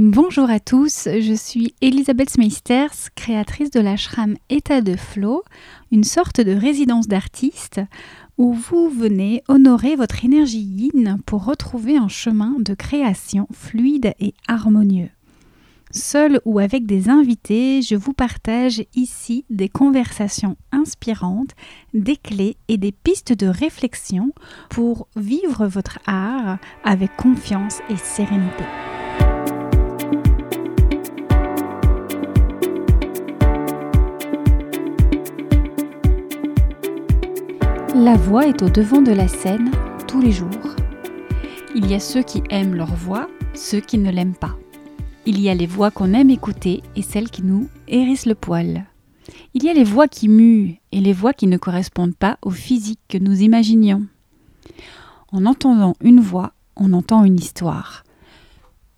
Bonjour à tous, je suis Elisabeth Meisters, créatrice de l'ashram État de Flow, une sorte de résidence d'artiste où vous venez honorer votre énergie yin pour retrouver un chemin de création fluide et harmonieux. Seul ou avec des invités, je vous partage ici des conversations inspirantes, des clés et des pistes de réflexion pour vivre votre art avec confiance et sérénité. La voix est au devant de la scène tous les jours. Il y a ceux qui aiment leur voix, ceux qui ne l'aiment pas. Il y a les voix qu'on aime écouter et celles qui nous hérissent le poil. Il y a les voix qui muent et les voix qui ne correspondent pas au physique que nous imaginions. En entendant une voix, on entend une histoire.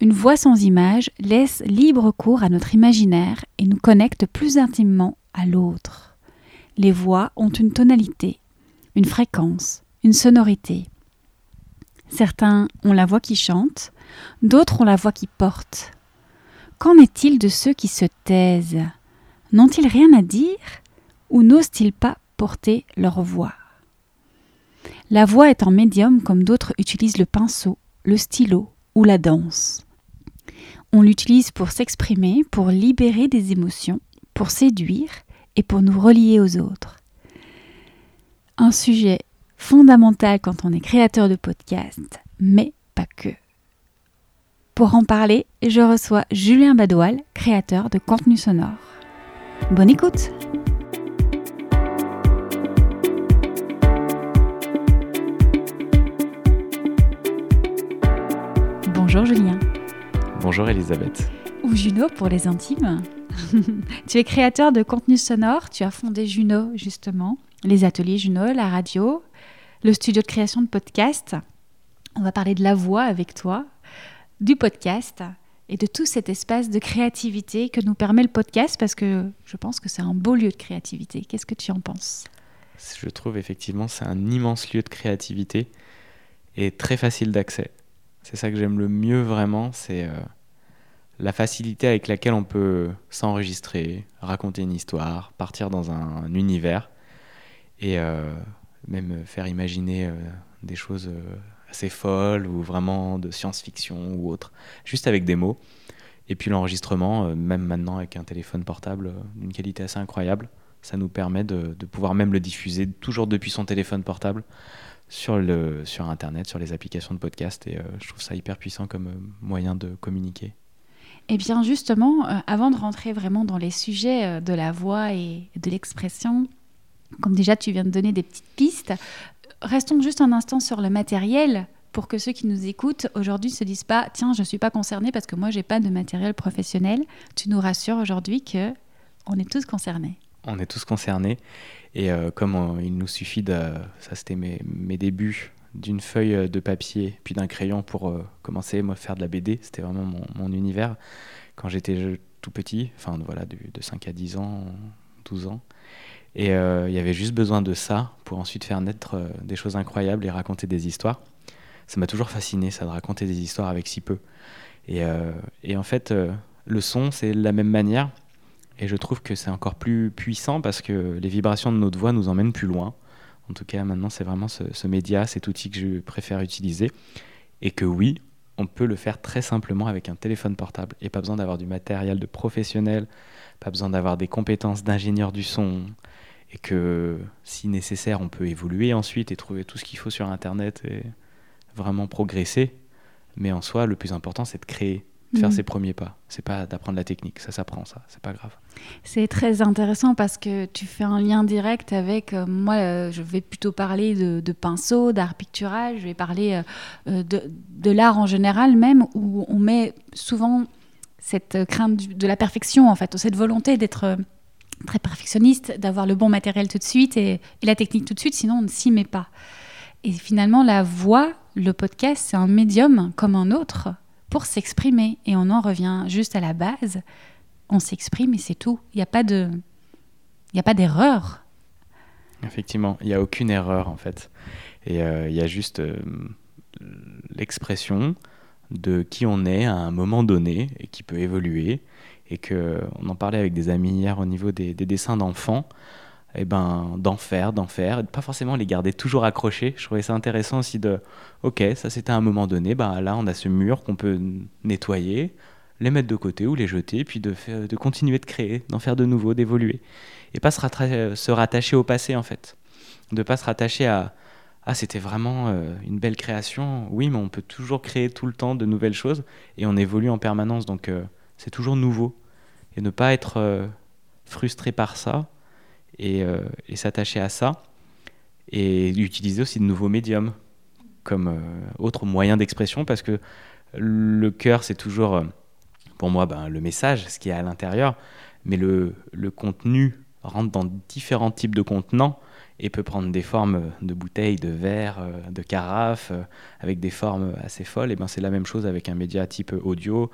Une voix sans image laisse libre cours à notre imaginaire et nous connecte plus intimement à l'autre. Les voix ont une tonalité, une fréquence, une sonorité. Certains ont la voix qui chante, d'autres ont la voix qui porte. Qu'en est-il de ceux qui se taisent? N'ont-ils rien à dire ou n'osent-ils pas porter leur voix? La voix est en médium comme d'autres utilisent le pinceau, le stylo ou la danse. On l'utilise pour s'exprimer, pour libérer des émotions, pour séduire et pour nous relier aux autres un sujet fondamental quand on est créateur de podcast, mais pas que. Pour en parler, je reçois Julien Badoil, créateur de contenu sonore. Bonne écoute Bonjour Julien. Bonjour Elisabeth. Ou Juno pour les intimes. tu es créateur de contenu sonore, tu as fondé Juno justement les ateliers Juno, la radio, le studio de création de podcast. On va parler de la voix avec toi, du podcast et de tout cet espace de créativité que nous permet le podcast parce que je pense que c'est un beau lieu de créativité. Qu'est-ce que tu en penses? Je trouve effectivement c'est un immense lieu de créativité et très facile d'accès. C'est ça que j'aime le mieux vraiment, c'est euh, la facilité avec laquelle on peut s'enregistrer, raconter une histoire, partir dans un univers et euh, même faire imaginer euh, des choses euh, assez folles ou vraiment de science-fiction ou autre, juste avec des mots. Et puis l'enregistrement, même maintenant avec un téléphone portable d'une qualité assez incroyable, ça nous permet de, pouvoir même le diffuser toujours depuis son téléphone portable sur, le, sur Internet, sur les applications de podcast. Et je trouve ça hyper puissant comme moyen de communiquer. Eh bien justement, avant de rentrer vraiment dans les sujets de la voix et de l'expression, comme déjà tu viens de donner des petites pistes, restons juste un instant sur le matériel pour que ceux qui nous écoutent aujourd'hui se disent pas tiens je ne suis pas concerné parce que moi j'ai pas de matériel professionnel. Tu nous rassures aujourd'hui que on est tous concernés. On est tous concernés et euh, comme il nous suffit de ça c'était mes, mes, débuts d'une feuille de papier puis d'un crayon pour euh, commencer moi faire de la BD c'était vraiment mon, mon, univers quand j'étais tout petit enfin voilà de, de 5 à 10 ans 12 ans et euh, il y avait juste besoin de ça pour ensuite faire naître euh, des choses incroyables et raconter des histoires. Ça m'a toujours fasciné, ça, de raconter des histoires avec si peu. Et, euh, en fait, le son, c'est la même manière. Et je trouve que c'est encore plus puissant parce que les vibrations de notre voix nous emmènent plus loin. En tout cas, maintenant, c'est vraiment ce, média, cet outil que je préfère utiliser. Et que oui, on peut le faire très simplement avec un téléphone portable. Et pas besoin d'avoir du matériel de professionnel, pas besoin d'avoir des compétences d'ingénieur du son, et que si nécessaire, on peut évoluer ensuite et trouver tout ce qu'il faut sur Internet et vraiment progresser. Mais en soi, le plus important, c'est de créer, de faire mm. ses premiers pas. C'est pas d'apprendre la technique, ça s'apprend, ça, c'est pas grave. C'est très intéressant parce que tu fais un lien direct avec euh, moi. Euh, je vais plutôt parler de, de pinceau, d'art pictural. Je vais parler euh, de, de l'art en général, même où on met souvent cette crainte de la perfection, en fait, cette volonté d'être très perfectionniste, d'avoir le bon matériel tout de suite et, la technique tout de suite, sinon on ne s'y met pas. Et finalement, la voix, le podcast, c'est un médium comme un autre pour s'exprimer. Et on en revient juste à la base. On s'exprime et c'est tout. Il n'y a pas de, il n'y a pas d'erreur. Effectivement, il n'y a aucune erreur en fait. Et euh, il y a juste euh, l'expression de qui on est à un moment donné et qui peut évoluer. Et que, on en parlait avec des amis hier au niveau des, dessins d'enfants, et eh ben d'en faire, d'en faire, et de pas forcément les garder toujours accrochés. Je trouvais ça intéressant aussi de, ok, ça c'était à un moment donné, ben là on a ce mur qu'on peut nettoyer, les mettre de côté ou les jeter, puis de, continuer de créer, d'en faire de nouveaux, d'évoluer. Et pas se, se, rattacher au passé en fait. De pas se rattacher à, ah c'était vraiment euh, une belle création. Oui, mais on peut toujours créer tout le temps de nouvelles choses et on évolue en permanence, donc euh, c'est toujours nouveau. Ne pas être euh, frustré par ça et, et s'attacher à ça et utiliser aussi de nouveaux médiums comme autre moyen d'expression parce que le cœur c'est toujours pour moi ben, le message, ce qui est à l'intérieur, mais le, contenu rentre dans différents types de contenants et peut prendre des formes de bouteilles, de verres, euh, de carafes, euh, avec des formes assez folles. Et ben c'est la même chose avec un média type audio,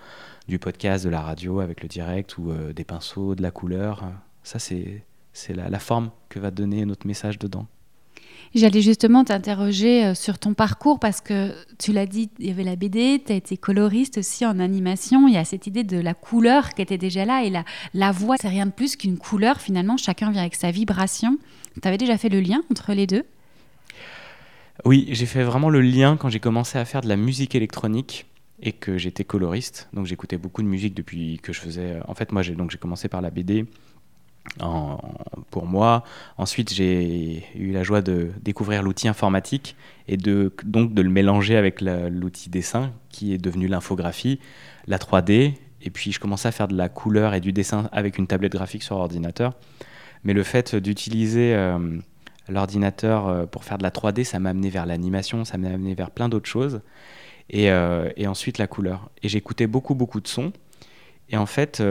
du podcast, de la radio, avec le direct ou euh, des pinceaux, de la couleur. Ça, c'est la, la forme que va donner notre message dedans. J'allais justement t'interroger sur ton parcours parce que tu l'as dit, il y avait la BD, tu as été coloriste aussi en animation. Il y a cette idée de la couleur qui était déjà là et la, la voix, c'est rien de plus qu'une couleur finalement. Chacun vient avec sa vibration. Tu avais déjà fait le lien entre les deux? Oui, j'ai fait vraiment le lien quand j'ai commencé à faire de la musique électronique et que j'étais coloriste. Donc j'écoutais beaucoup de musique depuis que je faisais. En fait, moi, j'ai donc j'ai commencé par la BD. pour moi. Ensuite, j'ai eu la joie de découvrir l'outil informatique et de, donc de le mélanger avec l'outil dessin qui est devenu l'infographie, la 3D. Et puis, je commençais à faire de la couleur et du dessin avec une tablette graphique sur ordinateur. Mais le fait d'utiliser euh, l'ordinateur euh, pour faire de la 3D, ça m'a amené vers l'animation, ça m'a amené vers plein d'autres choses. Euh, et, ensuite la couleur. Et j'écoutais beaucoup, beaucoup de sons. Et en fait,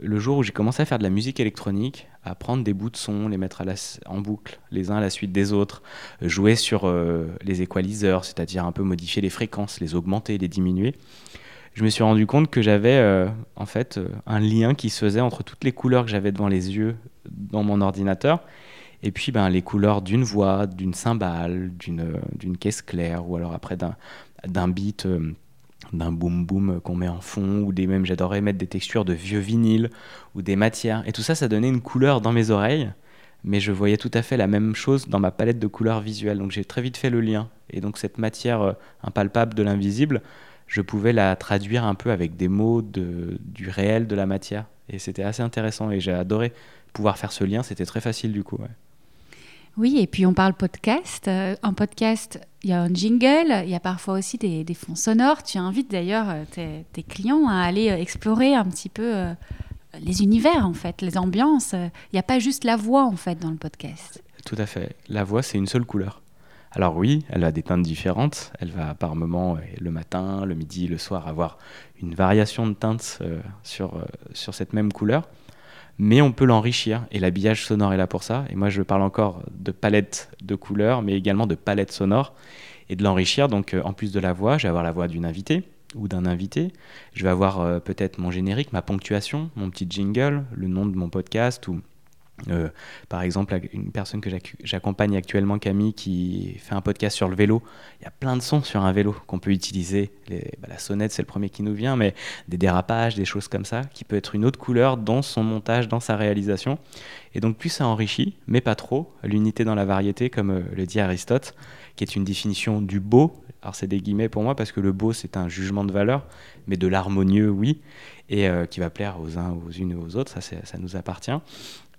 le jour où j'ai commencé à faire de la musique électronique, à prendre des bouts de son, les mettre en boucle, les uns à la suite des autres, jouer sur les équaliseurs, c'est-à-dire un peu modifier les fréquences, les augmenter, les diminuer, je me suis rendu compte que j'avais euh, en fait euh, un lien qui se faisait entre toutes les couleurs que j'avais devant les yeux dans mon ordinateur et puis ben, les couleurs d'une voix, d'une cymbale, euh, d'une caisse claire ou alors après d'un, d'un beat, d'un boom boom qu'on met en fond ou des même j'adorais mettre des textures de vieux vinyles ou des matières et tout ça ça donnait une couleur dans mes oreilles mais je voyais tout à fait la même chose dans ma palette de couleurs visuelles donc j'ai très vite fait le lien et donc cette matière impalpable de l'invisible je pouvais la traduire un peu avec des mots de, du réel de la matière. Et c'était assez intéressant et j'ai adoré pouvoir faire ce lien. C'était très facile du coup. Oui, et puis on parle podcast. Euh, en podcast, il y a un jingle, il y a parfois aussi des, fonds sonores. Tu invites d'ailleurs euh, tes, clients à aller euh, explorer un petit peu les univers, en fait, les ambiances. Il n'y a pas juste la voix, en fait, dans le podcast. Tout à fait. La voix, c'est une seule couleur. Alors oui, elle a des teintes différentes. Elle va par moment, le matin, le midi, le soir, avoir une variation de teintes sur, sur cette même couleur. Mais on peut l'enrichir et l'habillage sonore est là pour ça. Et moi, je parle encore de palette de couleurs, mais également de palette sonore et de l'enrichir. Donc, euh, en plus de la voix, je vais avoir la voix d'une invitée ou d'un invité. Je vais avoir peut-être mon générique, ma ponctuation, mon petit jingle, le nom de mon podcast ou euh, par exemple, une personne que j'accompagne actuellement, Camille, qui fait un podcast sur le vélo. Il y a plein de sons sur un vélo qu'on peut utiliser. Bah, la sonnette, c'est le premier qui nous vient, mais des dérapages, des choses comme ça, qui peut être une autre couleur dans son montage, dans sa réalisation. Et donc, plus ça enrichit, mais pas trop, l'unité dans la variété, comme euh, le dit Aristote, qui est une définition du beau. Alors, c'est des guillemets pour moi, parce que le beau, c'est un jugement de valeur, mais de l'harmonieux, oui, et euh, qui va plaire aux uns, aux unes et aux autres, ça, ça nous appartient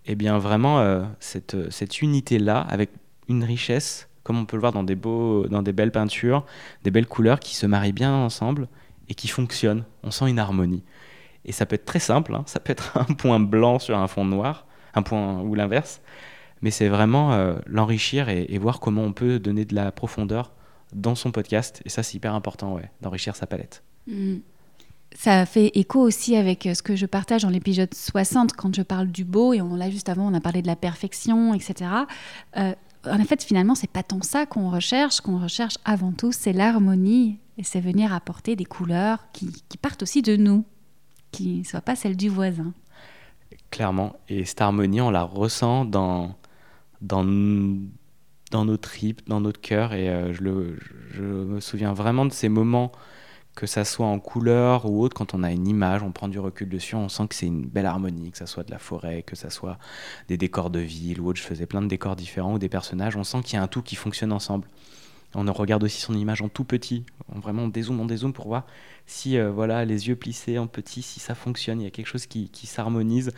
eh bien vraiment euh, cette, cette unité-là, avec une richesse, comme on peut le voir dans des, beaux, dans des belles peintures, des belles couleurs qui se marient bien ensemble et qui fonctionnent. On sent une harmonie. Et ça peut être très simple, hein. ça peut être un point blanc sur un fond noir, un point ou l'inverse, mais c'est vraiment euh, l'enrichir et, voir comment on peut donner de la profondeur dans son podcast. Et ça, c'est hyper important, ouais, d'enrichir sa palette. Mmh. Ça fait écho aussi avec euh, ce que je partage dans l'épisode 60 quand je parle du beau, et on, là juste avant on a parlé de la perfection, etc. Euh, en fait, finalement, c'est pas tant ça qu'on recherche. Qu'on recherche avant tout, c'est l'harmonie, et c'est venir apporter des couleurs qui, partent aussi de nous, qui ne soient pas celles du voisin. Clairement, et cette harmonie, on la ressent dans, dans, nos tripes, dans notre cœur, et euh, je me souviens vraiment de ces moments que ça soit en couleur ou autre, quand on a une image, on prend du recul dessus, on sent que c'est une belle harmonie, que ça soit de la forêt, que ça soit des décors de ville ou autre. Je faisais plein de décors différents ou des personnages. On sent qu'il y a un tout qui fonctionne ensemble. On regarde aussi son image en tout petit. On vraiment on dézoome, on dézoome pour voir si euh, voilà les yeux plissés en petit, si ça fonctionne. Il y a quelque chose qui, s'harmonise.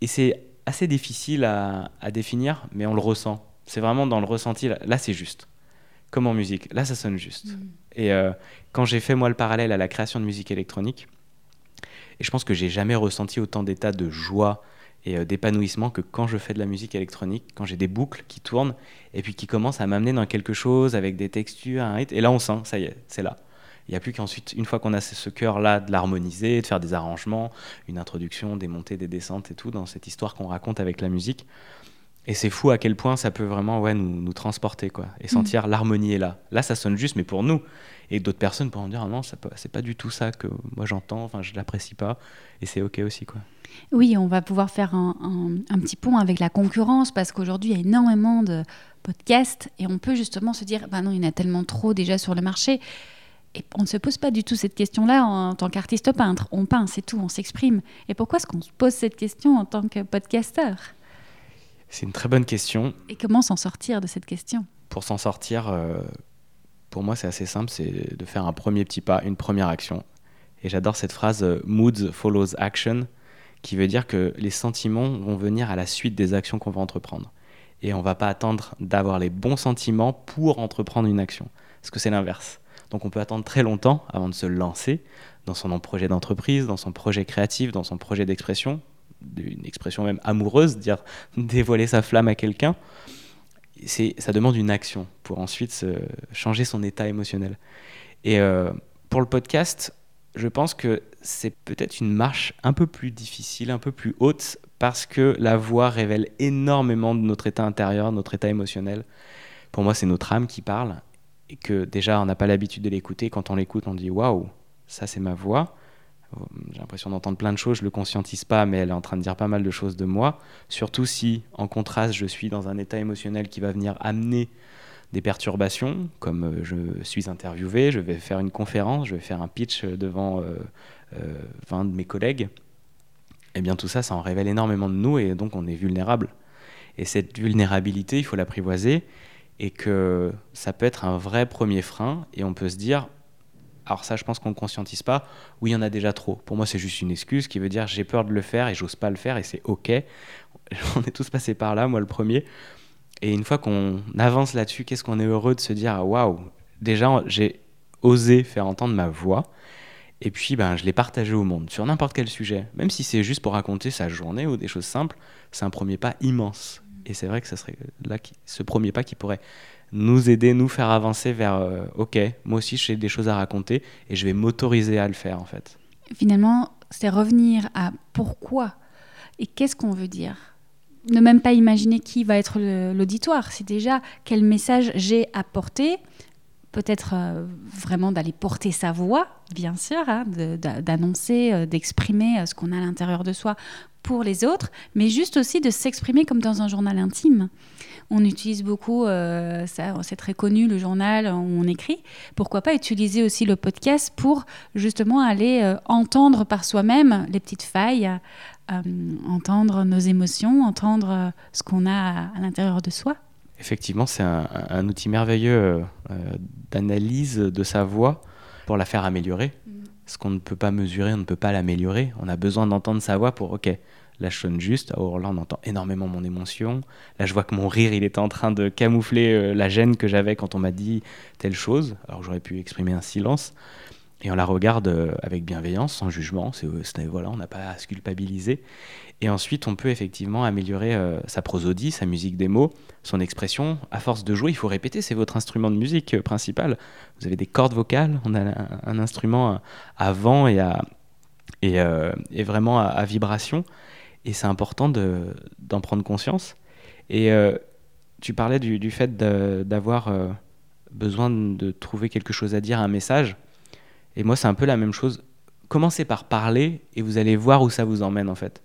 Et c'est assez difficile à, définir, mais on le ressent. C'est vraiment dans le ressenti. Là, c'est juste. Comme en musique. Là, ça sonne juste. Mm. Et euh, quand j'ai fait moi le parallèle à la création de musique électronique, et je pense que j'ai jamais ressenti autant d'état de joie et euh, d'épanouissement que quand je fais de la musique électronique, quand j'ai des boucles qui tournent et puis qui commencent à m'amener dans quelque chose avec des textures, un rythme. Et là, on sent, ça y est, c'est là. Il n'y a plus qu'ensuite, une fois qu'on a ce cœur-là, de l'harmoniser, de faire des arrangements, une introduction, des montées, des descentes et tout, dans cette histoire qu'on raconte avec la musique. Et c'est fou à quel point ça peut vraiment ouais, nous, nous transporter quoi, et sentir mm. l'harmonie est là. Là, ça sonne juste, mais pour nous. Et d'autres personnes pourront dire ah non, c'est pas du tout ça que moi j'entends, enfin je l'apprécie pas, et c'est ok aussi quoi. Oui, on va pouvoir faire un, un, petit pont avec la concurrence parce qu'aujourd'hui il y a énormément de podcasts et on peut justement se dire bah non, il y en a tellement trop déjà sur le marché. Et on ne se pose pas du tout cette question-là en, tant qu'artiste peintre. On peint, c'est tout, on s'exprime. Et pourquoi est-ce qu'on se pose cette question en tant que podcasteur? C'est une très bonne question. Et comment s'en sortir de cette question? Pour s'en sortir, euh, pour moi, c'est assez simple, c'est de faire un premier petit pas, une première action. Et j'adore cette phrase euh, "moods follows action", qui veut dire que les sentiments vont venir à la suite des actions qu'on va entreprendre. Et on va pas attendre d'avoir les bons sentiments pour entreprendre une action, parce que c'est l'inverse. Donc on peut attendre très longtemps avant de se lancer dans son projet d'entreprise, dans son projet créatif, dans son projet d'expression, une expression même amoureuse, dire dévoiler sa flamme à quelqu'un, ça demande une action pour ensuite se, changer son état émotionnel. Et euh, pour le podcast, je pense que c'est peut-être une marche un peu plus difficile, un peu plus haute, parce que la voix révèle énormément de notre état intérieur, notre état émotionnel. Pour moi, c'est notre âme qui parle, et que déjà, on n'a pas l'habitude de l'écouter. Quand on l'écoute, on dit waouh, ça c'est ma voix. J'ai l'impression d'entendre plein de choses, je le conscientise pas, mais elle est en train de dire pas mal de choses de moi. Surtout si, en contraste, je suis dans un état émotionnel qui va venir amener des perturbations, comme euh, je suis interviewé, je vais faire une conférence, je vais faire un pitch devant 20 euh, euh, de mes collègues. Eh bien tout ça, ça en révèle énormément de nous et donc on est vulnérable. Et cette vulnérabilité, il faut l'apprivoiser et que ça peut être un vrai premier frein et on peut se dire alors ça, je pense qu'on ne conscientise pas. Oui, il y en a déjà trop. Pour moi, c'est juste une excuse qui veut dire j'ai peur de le faire et j'ose pas le faire et c'est ok. On est tous passés par là, moi le premier. Et une fois qu'on avance là-dessus, qu'est-ce qu'on est heureux de se dire ah, waouh, déjà j'ai osé faire entendre ma voix. Et puis, ben, je l'ai partagé au monde sur n'importe quel sujet. Même si c'est juste pour raconter sa journée ou des choses simples, c'est un premier pas immense. Et c'est vrai que ce serait là ce premier pas qui pourrait nous aider, nous faire avancer vers euh, OK, moi aussi j'ai des choses à raconter et je vais m'autoriser à le faire en fait. Finalement, c'est revenir à pourquoi et qu'est-ce qu'on veut dire. Ne même pas imaginer qui va être l'auditoire, c'est déjà quel message j'ai à porter, peut-être euh, vraiment d'aller porter sa voix, bien sûr, hein, d'annoncer, euh, d'exprimer ce qu'on a à l'intérieur de soi pour les autres, mais juste aussi de s'exprimer comme dans un journal intime. On utilise beaucoup, euh, c'est très connu, le journal où on écrit. Pourquoi pas utiliser aussi le podcast pour justement aller euh, entendre par soi-même les petites failles, euh, entendre nos émotions, entendre ce qu'on a à, l'intérieur de soi Effectivement, c'est un, outil merveilleux d'analyse de sa voix pour la faire améliorer. Mm. Ce qu'on ne peut pas mesurer, on ne peut pas l'améliorer. On a besoin d'entendre sa voix pour, ok, Là, je sonne juste. Alors là, on entend énormément mon émotion. Là, je vois que mon rire, il était en train de camoufler euh, la gêne que j'avais quand on m'a dit telle chose. Alors j'aurais pu exprimer un silence. Et on la regarde euh, avec bienveillance, sans jugement. C'est, euh, voilà, on n'a pas à se culpabiliser. Et ensuite, on peut effectivement améliorer sa prosodie, sa musique des mots, son expression. À force de jouer, il faut répéter. C'est votre instrument de musique principal. Vous avez des cordes vocales. On a un, instrument à, vent et, à, et, vraiment à vibration. Et c'est important d'en prendre conscience. Et euh, tu parlais du, fait d'avoir euh, besoin de trouver quelque chose à dire, un message. Et moi, c'est un peu la même chose. Commencez par parler et vous allez voir où ça vous emmène en fait.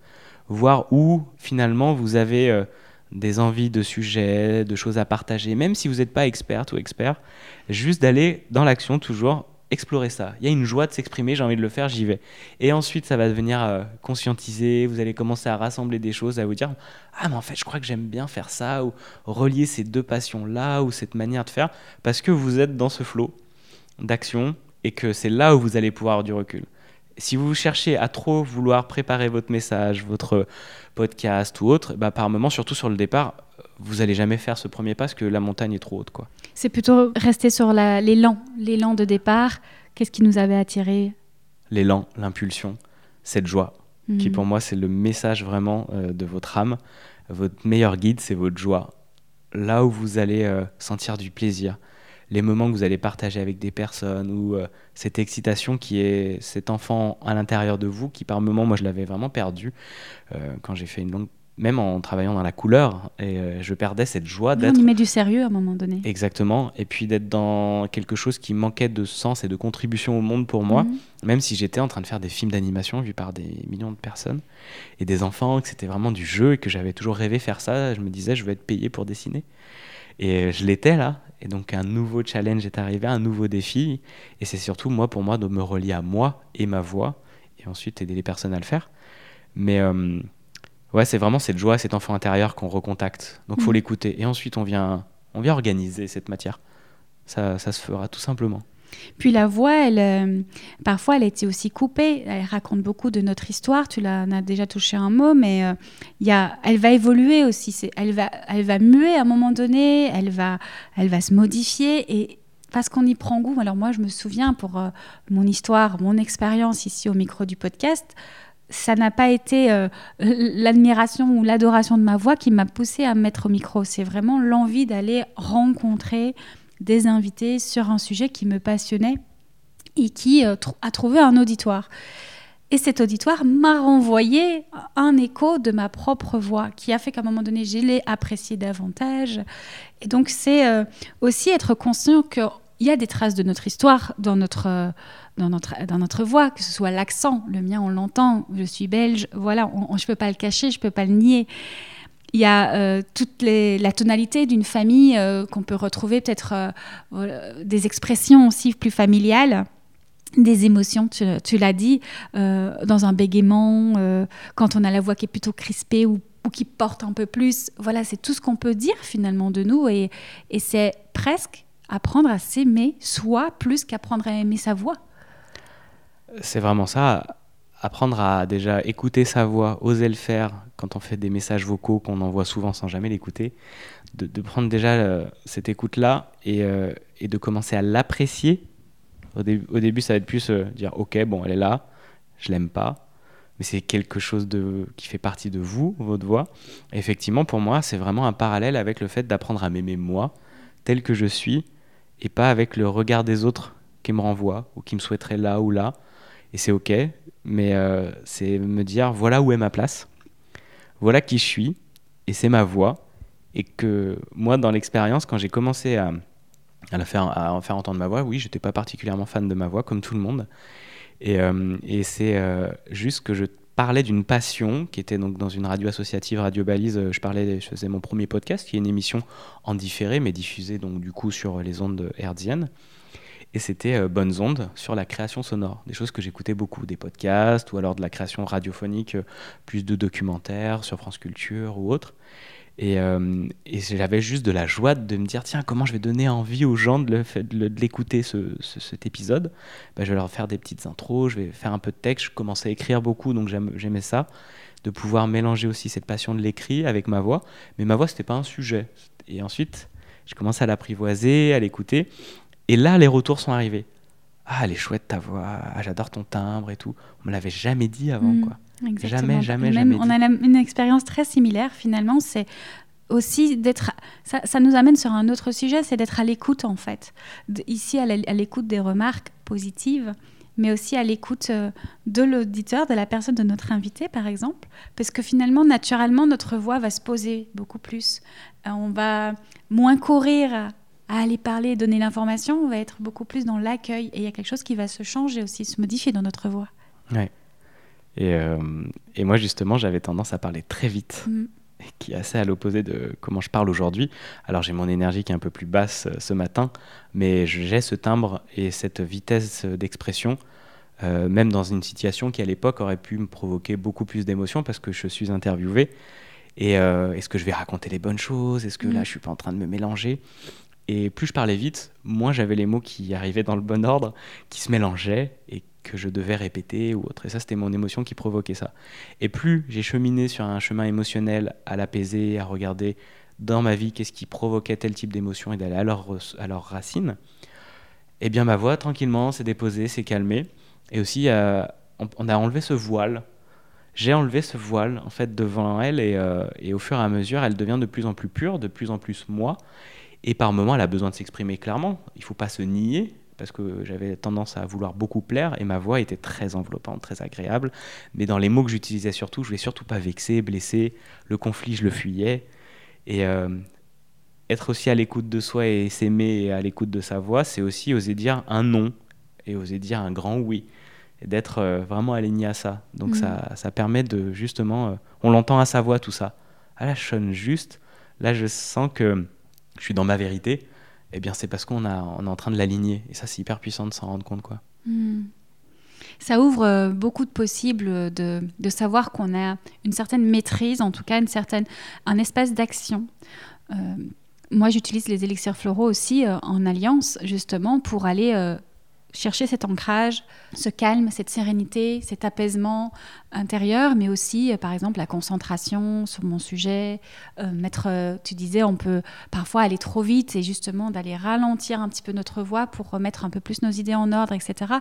Voir où finalement vous avez euh, des envies de sujets, de choses à partager, même si vous n'êtes pas experte ou expert, juste d'aller dans l'action toujours, explorer ça. Il y a une joie de s'exprimer, j'ai envie de le faire, j'y vais. Et ensuite, ça va devenir euh, conscientiser, vous allez commencer à rassembler des choses, à vous dire Ah, mais en fait, je crois que j'aime bien faire ça, ou relier ces deux passions-là, ou cette manière de faire, parce que vous êtes dans ce flot d'action et que c'est là où vous allez pouvoir avoir du recul. Si vous cherchez à trop vouloir préparer votre message, votre podcast ou autre, bah, par moment, surtout sur le départ, vous allez jamais faire ce premier pas parce que la montagne est trop haute. quoi. C'est plutôt rester sur l'élan, l'élan de départ. Qu'est-ce qui nous avait attiré L'élan, l'impulsion, cette joie, qui mhm. pour moi c'est le message vraiment euh, de votre âme. Votre meilleur guide, c'est votre joie. Là où vous allez euh, sentir du plaisir, les moments que vous allez partager avec des personnes ou euh, cette excitation qui est cet enfant à l'intérieur de vous qui par moments moi je l'avais vraiment perdu quand j'ai fait une longue même en travaillant dans la couleur, et euh, je perdais cette joie d'être. On y met du sérieux à un moment donné. Exactement, et puis d'être dans quelque chose qui manquait de sens et de contribution au monde pour moi, mhm. même si j'étais en train de faire des films d'animation vus par des millions de personnes et des enfants, que c'était vraiment du jeu et que j'avais toujours rêvé faire ça. Je me disais, je veux être payé pour dessiner. Et je l'étais là, et donc un nouveau challenge est arrivé, un nouveau défi, et c'est surtout moi pour moi de me relier à moi et ma voix, et ensuite aider les personnes à le faire. Mais euh, ouais, c'est vraiment cette joie, cet enfant intérieur qu'on recontacte. Donc, faut mm. l'écouter. Et ensuite, on vient, on vient organiser cette matière. Ça, ça se fera tout simplement. Puis la voix, elle, euh, parfois, elle a été aussi coupée. Elle raconte beaucoup de notre histoire. Tu l'as as déjà touché un mot, mais euh, y a, elle va évoluer aussi. Elle va, elle va muer à un moment donné. Elle va, elle va se modifier et parce qu'on y prend goût. Alors moi, je me souviens pour euh, mon histoire, mon expérience ici au micro du podcast ça n'a pas été euh, l'admiration ou l'adoration de ma voix qui m'a poussé à me mettre au micro. C'est vraiment l'envie d'aller rencontrer des invités sur un sujet qui me passionnait et qui euh, a trouvé un auditoire. Et cet auditoire m'a renvoyé un écho de ma propre voix, qui a fait qu'à un moment donné, je l'ai apprécié davantage. Et donc, c'est euh, aussi être conscient qu'il y a des traces de notre histoire dans notre dans notre, dans notre voix, que ce soit l'accent, le mien on l'entend, je suis belge, voilà, je ne peux pas le cacher, je ne peux pas le nier. Il y a euh, toute la tonalité d'une famille euh, qu'on peut retrouver, peut-être euh, des expressions aussi plus familiales des émotions, tu, l'as dit, dans un bégaiement, quand on a la voix qui est plutôt crispée ou, qui porte un peu plus. Voilà, c'est tout ce qu'on peut dire finalement de nous et c'est presque apprendre à s'aimer soi plus qu'apprendre à aimer sa voix c'est vraiment ça. Apprendre à déjà écouter sa voix, oser le faire quand on fait des messages vocaux qu'on envoie souvent sans jamais l'écouter. De, prendre déjà euh, cette écoute-là euh, et, de commencer à l'apprécier. Au, début, ça va être plus euh, dire Ok, bon, elle est là, je l'aime pas, mais c'est quelque chose de, qui fait partie de vous, votre voix. effectivement, pour moi, c'est vraiment un parallèle avec le fait d'apprendre à m'aimer moi, tel que je suis, et pas avec le regard des autres qui me renvoient ou qui me souhaiteraient là ou là. Et c'est ok, mais euh, c'est me dire voilà où est ma place, voilà qui je suis, et c'est ma voix, et que moi dans l'expérience, quand j'ai commencé à, la faire, en faire entendre ma voix, oui, j'étais pas particulièrement fan de ma voix, comme tout le monde, et, euh, c'est euh, juste que je parlais d'une passion qui était donc dans une radio associative, Radio Balise. Je parlais, je faisais mon premier podcast, qui est une émission en différé, mais diffusée donc du coup sur les ondes hertziennes et c'était euh, Bonnes Ondes sur la création sonore, des choses que j'écoutais beaucoup, des podcasts ou alors de la création radiophonique, euh, plus de documentaires sur France Culture ou autre. Et, euh, j'avais juste de la joie de me dire tiens, comment je vais donner envie aux gens de l'écouter, ce, cet épisode? Ben, Je vais leur faire des petites intros, je vais faire un peu de texte. Je commençais à écrire beaucoup, donc j'aimais ça, de pouvoir mélanger aussi cette passion de l'écrit avec ma voix. Mais ma voix, c'était pas un sujet. Et ensuite, je commençais à l'apprivoiser, à l'écouter. Et là, les retours sont arrivés. Ah, elle est chouette ta voix, ah, j'adore ton timbre et tout. On me l'avait jamais dit avant, mmh, quoi. Jamais, jamais, jamais. On a une expérience très similaire finalement. C'est aussi d'être. Ça, nous amène sur un autre sujet, c'est d'être à l'écoute en fait. ici, à l'écoute des remarques positives, mais aussi à l'écoute euh, de l'auditeur, de la personne de notre invité par exemple, parce que finalement, naturellement, notre voix va se poser beaucoup plus. Euh, on va moins courir à aller parler donner l'information, on va être beaucoup plus dans l'accueil. Et il y a quelque chose qui va se changer aussi, se modifier dans notre voix. Ouais. Et, euh, et moi, justement, j'avais tendance à parler très vite. Mm. Qui est assez à l'opposé de comment je parle aujourd'hui. Alors j'ai mon énergie qui est un peu plus basse ce matin, mais j'ai ce timbre et cette vitesse d'expression, même dans une situation qui à l'époque aurait pu me provoquer beaucoup plus d'émotions parce que je suis interviewé. Et est-ce que je vais raconter les bonnes choses? Est-ce que là, mm. je suis pas en train de me mélanger? Et plus je parlais vite, moins j'avais les mots qui arrivaient dans le bon ordre, qui se mélangeaient et que je devais répéter ou autre. Et ça, c'était mon émotion qui provoquait ça. Et plus j'ai cheminé sur un chemin émotionnel à l'apaiser, à regarder dans ma vie qu'est-ce qui provoquait tel type d'émotion et d'aller à leurs à leur racines, eh bien ma voix, tranquillement, s'est déposée, s'est calmée. Et aussi, euh, on, a enlevé ce voile j'ai enlevé ce voile en fait devant elle euh, et, au fur et à mesure, elle devient de plus en plus pure, de plus en plus moi. Et par moments, elle a besoin de s'exprimer clairement. Il faut pas se nier parce que j'avais tendance à vouloir beaucoup plaire et ma voix était très enveloppante, très agréable. Mais dans les mots que j'utilisais surtout, je voulais surtout pas vexer, blesser. Le conflit, je le fuyais. Et euh, être aussi à l'écoute de soi et s'aimer et à l'écoute de sa voix, c'est aussi oser dire un non et oser dire un grand oui d'être euh, vraiment aligné à ça. Donc mm. ça, ça, permet de justement, euh, on l'entend à sa voix tout ça. Ah là, je sonne juste. Là, je sens que je suis dans ma vérité. Eh bien, c'est parce qu'on on est en train de l'aligner. Et ça, c'est hyper puissant de s'en rendre compte, quoi. Mm. Ça ouvre euh, beaucoup de possibles de, savoir qu'on a une certaine maîtrise, en tout cas une certaine, un espace d'action. moi, j'utilise les élixirs floraux aussi en alliance, justement, pour aller chercher cet ancrage, ce calme, cette sérénité, cet apaisement intérieur, mais aussi, euh, par exemple, la concentration sur mon sujet. Euh, mettre, euh, tu disais, on peut parfois aller trop vite et justement d'aller ralentir un petit peu notre voix pour remettre un peu plus nos idées en ordre, etc.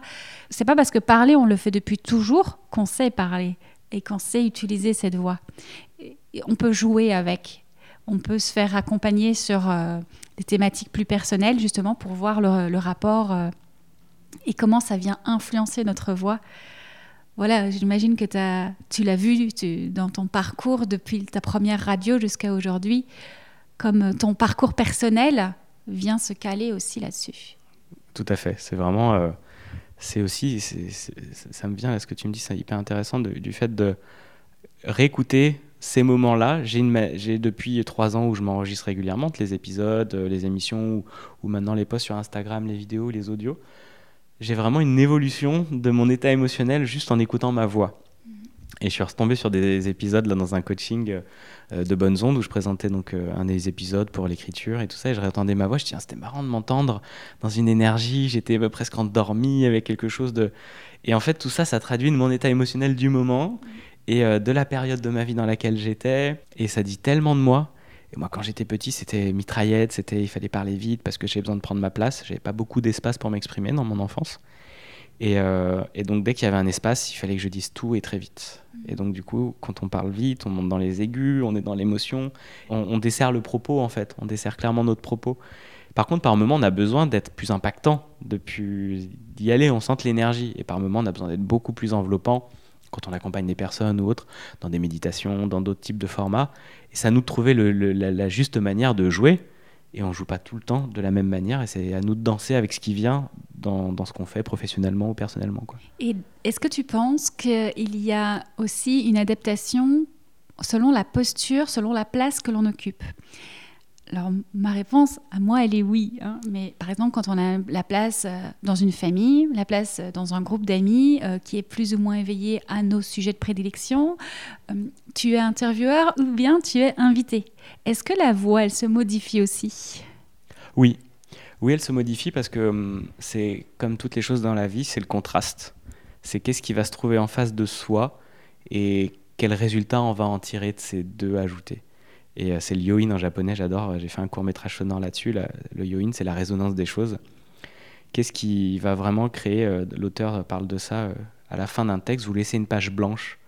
C'est pas parce que parler, on le fait depuis toujours qu'on sait parler et qu'on sait utiliser cette voix. on peut jouer avec. On peut se faire accompagner sur des thématiques plus personnelles, justement, pour voir le, rapport et comment ça vient influencer notre voix. Voilà, j'imagine que tu l'as vu dans ton parcours depuis ta première radio jusqu'à aujourd'hui, comme ton parcours personnel vient se caler aussi là-dessus. Tout à fait, c'est vraiment, euh, c'est aussi, ça me vient à ce que tu me dis, c'est hyper intéressant du fait de réécouter ces moments-là. J'ai depuis trois ans où je m'enregistre régulièrement, les épisodes, euh, les émissions, ou, ou, maintenant les posts sur Instagram, les vidéos, les audios j'ai vraiment une évolution de mon état émotionnel juste en écoutant ma voix. Et je suis retombé sur des épisodes là, dans un coaching euh, de Bonnes Ondes où je présentais donc euh, un des épisodes pour l'écriture et tout ça. Et je réentendais ma voix. Je me c'était marrant de m'entendre dans une énergie. J'étais euh, presque endormi avec quelque chose de. Et en fait, tout ça, ça traduit mon état émotionnel du moment et de la période de ma vie dans laquelle j'étais. Et ça dit tellement de moi moi, quand j'étais petit, c'était mitraillette, c'était il fallait parler vite parce que j'avais besoin de prendre ma place. J'avais pas beaucoup d'espace pour m'exprimer dans mon enfance. Et, euh, et donc, dès qu'il y avait un espace, il fallait que je dise tout et très vite. Mmh. Et donc, du coup, quand on parle vite, on monte dans les aigus, on est dans l'émotion, on, dessert le propos en fait, on dessert clairement notre propos. Par contre, par moment, on a besoin d'être plus impactant, d'y aller, on sent l'énergie. Et par moment, on a besoin d'être beaucoup plus enveloppant quand on accompagne des personnes ou autres, dans des méditations, dans d'autres types de formats. Et ça nous de trouver la, juste manière de jouer. Et on joue pas tout le temps de la même manière. Et c'est à nous de danser avec ce qui vient dans, ce qu'on fait professionnellement ou personnellement. Et est-ce que tu penses qu'il y a aussi une adaptation selon la posture, selon la place que l'on occupe? Alors, ma réponse à moi, elle est oui. Hein. Mais par exemple, quand on a la place euh, dans une famille, la place euh, dans un groupe d'amis euh, qui est plus ou moins éveillé à nos sujets de prédilection, tu es intervieweur ou bien tu es invité. Est-ce que la voix, elle se modifie aussi? Oui. Oui, elle se modifie parce que hum, c'est comme toutes les choses dans la vie, c'est le contraste. C'est qu'est-ce qui va se trouver en face de soi et quel résultat on va en tirer de ces deux ajoutés. Et euh, c'est le yoin en japonais, j'adore. J'ai fait un court métrage sonore là-dessus. le yoin, c'est la résonance des choses. Qu'est-ce qui va vraiment créer euh, L'auteur parle de ça euh, à la fin d'un texte? Vous laissez une page blanche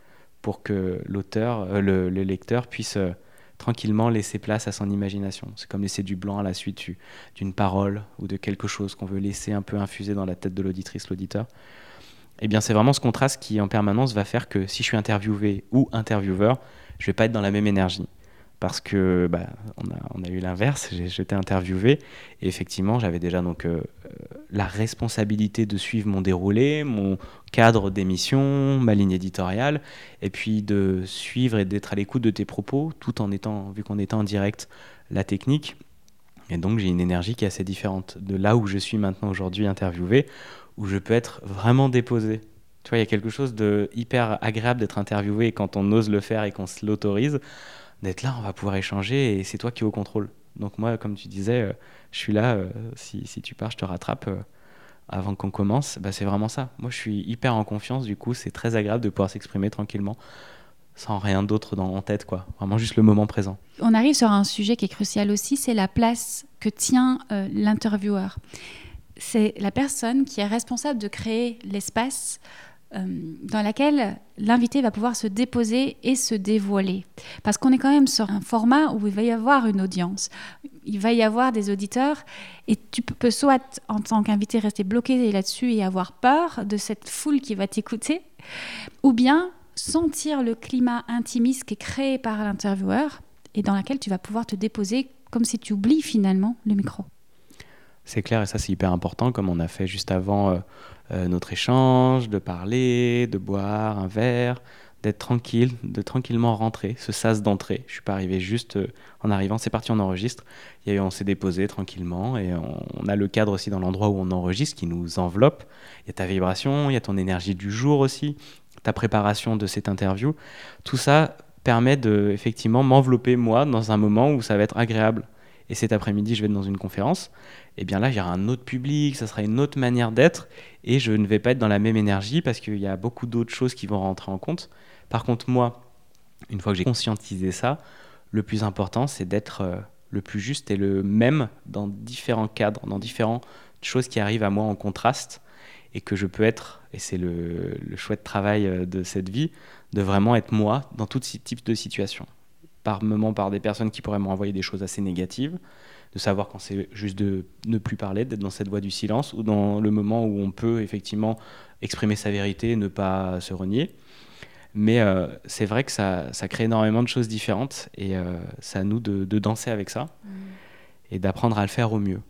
pour que l'auteur, le, lecteur puisse tranquillement laisser place à son imagination. C'est comme laisser du blanc à la suite d'une parole ou de quelque chose qu'on veut laisser un peu infuser dans la tête de l'auditrice, l'auditeur. Eh bien, c'est vraiment ce contraste qui, en permanence, va faire que si je suis interviewé ou intervieweur, je vais pas être dans la même énergie. Parce que bah, on, a, eu l'inverse, j'étais interviewé et effectivement j'avais déjà donc euh, la responsabilité de suivre mon déroulé, mon cadre d'émission, ma ligne éditoriale et puis de suivre et d'être à l'écoute de tes propos tout en étant, vu qu'on était en direct, la technique. Et donc j'ai une énergie qui est assez différente de là où je suis maintenant aujourd'hui interviewé, où je peux être vraiment déposé. Tu vois, il y a quelque chose de hyper agréable d'être interviewé quand on ose le faire et qu'on se l'autorise d'être là, on va pouvoir échanger et c'est toi qui es au contrôle. Donc moi, comme tu disais, euh, je suis là, euh, si, si, tu pars, je te rattrape euh, avant qu'on commence. Bah, c'est vraiment ça. Moi, je suis hyper en confiance, du coup, c'est très agréable de pouvoir s'exprimer tranquillement, sans rien d'autre en tête, quoi. Vraiment juste le moment présent. On arrive sur un sujet qui est crucial aussi, c'est la place que tient l'intervieweur. C'est la personne qui est responsable de créer l'espace dans laquelle l'invité va pouvoir se déposer et se dévoiler. Parce qu'on est quand même sur un format où il va y avoir une audience, il va y avoir des auditeurs, et tu peux soit en tant qu'invité rester bloqué là-dessus et avoir peur de cette foule qui va t'écouter, ou bien sentir le climat intimiste qui est créé par l'intervieweur et dans laquelle tu vas pouvoir te déposer comme si tu oublies finalement le micro. C'est clair, et ça c'est hyper important, comme on a fait juste avant euh, euh, notre échange, de parler, de boire un verre, d'être tranquille, de tranquillement rentrer, ce sas d'entrée. Je suis pas arrivé juste euh, en arrivant, c'est parti, on enregistre. Et on s'est déposé tranquillement et on, a le cadre aussi dans l'endroit où on enregistre qui nous enveloppe. Il y a ta vibration, il y a ton énergie du jour aussi, ta préparation de cette interview. Tout ça permet de effectivement m'envelopper moi dans un moment où ça va être agréable. Et cet après-midi, je vais être dans une conférence eh bien là, il y aura un autre public, ça sera une autre manière d'être, et je ne vais pas être dans la même énergie parce qu'il y a beaucoup d'autres choses qui vont rentrer en compte. Par contre, moi, une fois que j'ai conscientisé ça, le plus important, c'est d'être euh, le plus juste et le même dans différents cadres, dans différentes choses qui arrivent à moi en contraste, et que je peux être, et c'est le, chouette travail euh, de cette vie, de vraiment être moi dans tout type de situation. Par moments, par des personnes qui pourraient m'envoyer des choses assez négatives, de savoir quand c'est juste de ne plus parler, d'être dans cette voie du silence, ou dans le moment où on peut effectivement exprimer sa vérité ne pas se renier. Mais euh, c'est vrai que ça, ça, crée énormément de choses différentes et euh, c'est à nous de, danser avec ça mm. et d'apprendre à le faire au mieux.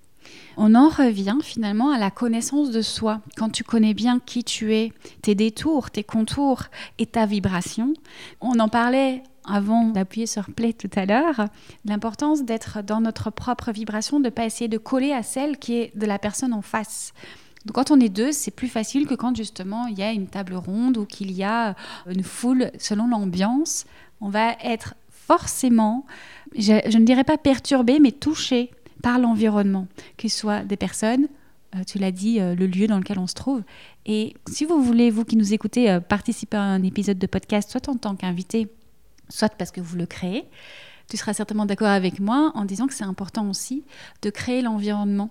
On en revient finalement à la connaissance de soi. Quand tu connais bien qui tu es, tes détours, tes contours et ta vibration, on en parlait avant d'appuyer sur play tout à l'heure, l'importance d'être dans notre propre vibration, de ne pas essayer de coller à celle qui est de la personne en face. Donc quand on est deux, c'est plus facile que quand justement il y a une table ronde ou qu'il y a une foule selon l'ambiance. On va être forcément, je, ne dirais pas perturbé, mais touché par l'environnement, que ce soit des personnes, euh, tu l'as dit, euh, le lieu dans lequel on se trouve. Et si vous voulez, vous qui nous écoutez, euh, participer à un épisode de podcast, soit en tant qu'invité, soit parce que vous le créez. Tu seras certainement d'accord avec moi en disant que c'est important aussi de créer l'environnement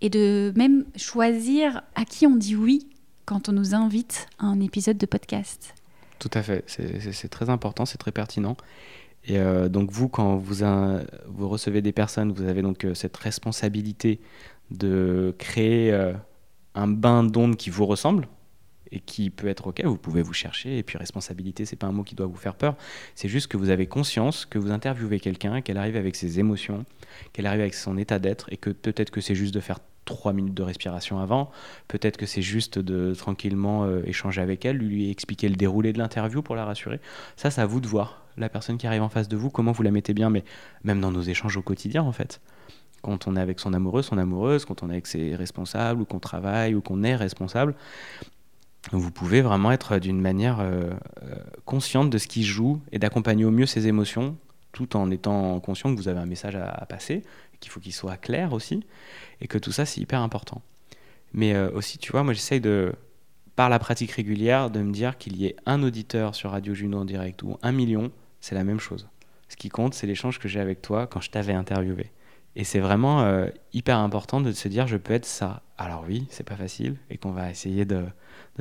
et de même choisir à qui on dit oui quand on nous invite à un épisode de podcast. Tout à fait, c'est très important, c'est très pertinent. Et euh, donc vous, quand vous, recevez des personnes, vous avez donc euh, cette responsabilité de créer euh, un bain d'ondes qui vous ressemble, et qui peut être ok, vous pouvez vous chercher. Et puis responsabilité, c'est pas un mot qui doit vous faire peur. C'est juste que vous avez conscience que vous interviewez quelqu'un, qu'elle arrive avec ses émotions, qu'elle arrive avec son état d'être, et que peut-être que c'est juste de faire trois minutes de respiration avant, peut-être que c'est juste de tranquillement échanger avec elle, lui expliquer le déroulé de l'interview pour la rassurer. Ça, c'est à vous de voir la personne qui arrive en face de vous, comment vous la mettez bien, mais même dans nos échanges au quotidien en fait quand on est avec son amoureux, son amoureuse, quand on est avec ses responsables ou qu'on travaille ou qu'on est responsable, vous pouvez vraiment être d'une manière euh, euh, consciente de ce qui joue et d'accompagner au mieux ses émotions, tout en étant conscient que vous avez un message à, passer, qu'il faut qu'il soit clair aussi, et que tout ça c'est hyper important. Mais euh, aussi, tu vois, moi j'essaye de, par la pratique régulière, de me dire qu'il y ait un auditeur sur Radio Juno en direct ou un million, c'est la même chose. Ce qui compte, c'est l'échange que j'ai avec toi quand je t'avais interviewé. Et c'est vraiment hyper important de se dire, je peux être ça. Alors oui, c'est pas facile, et qu'on va essayer de,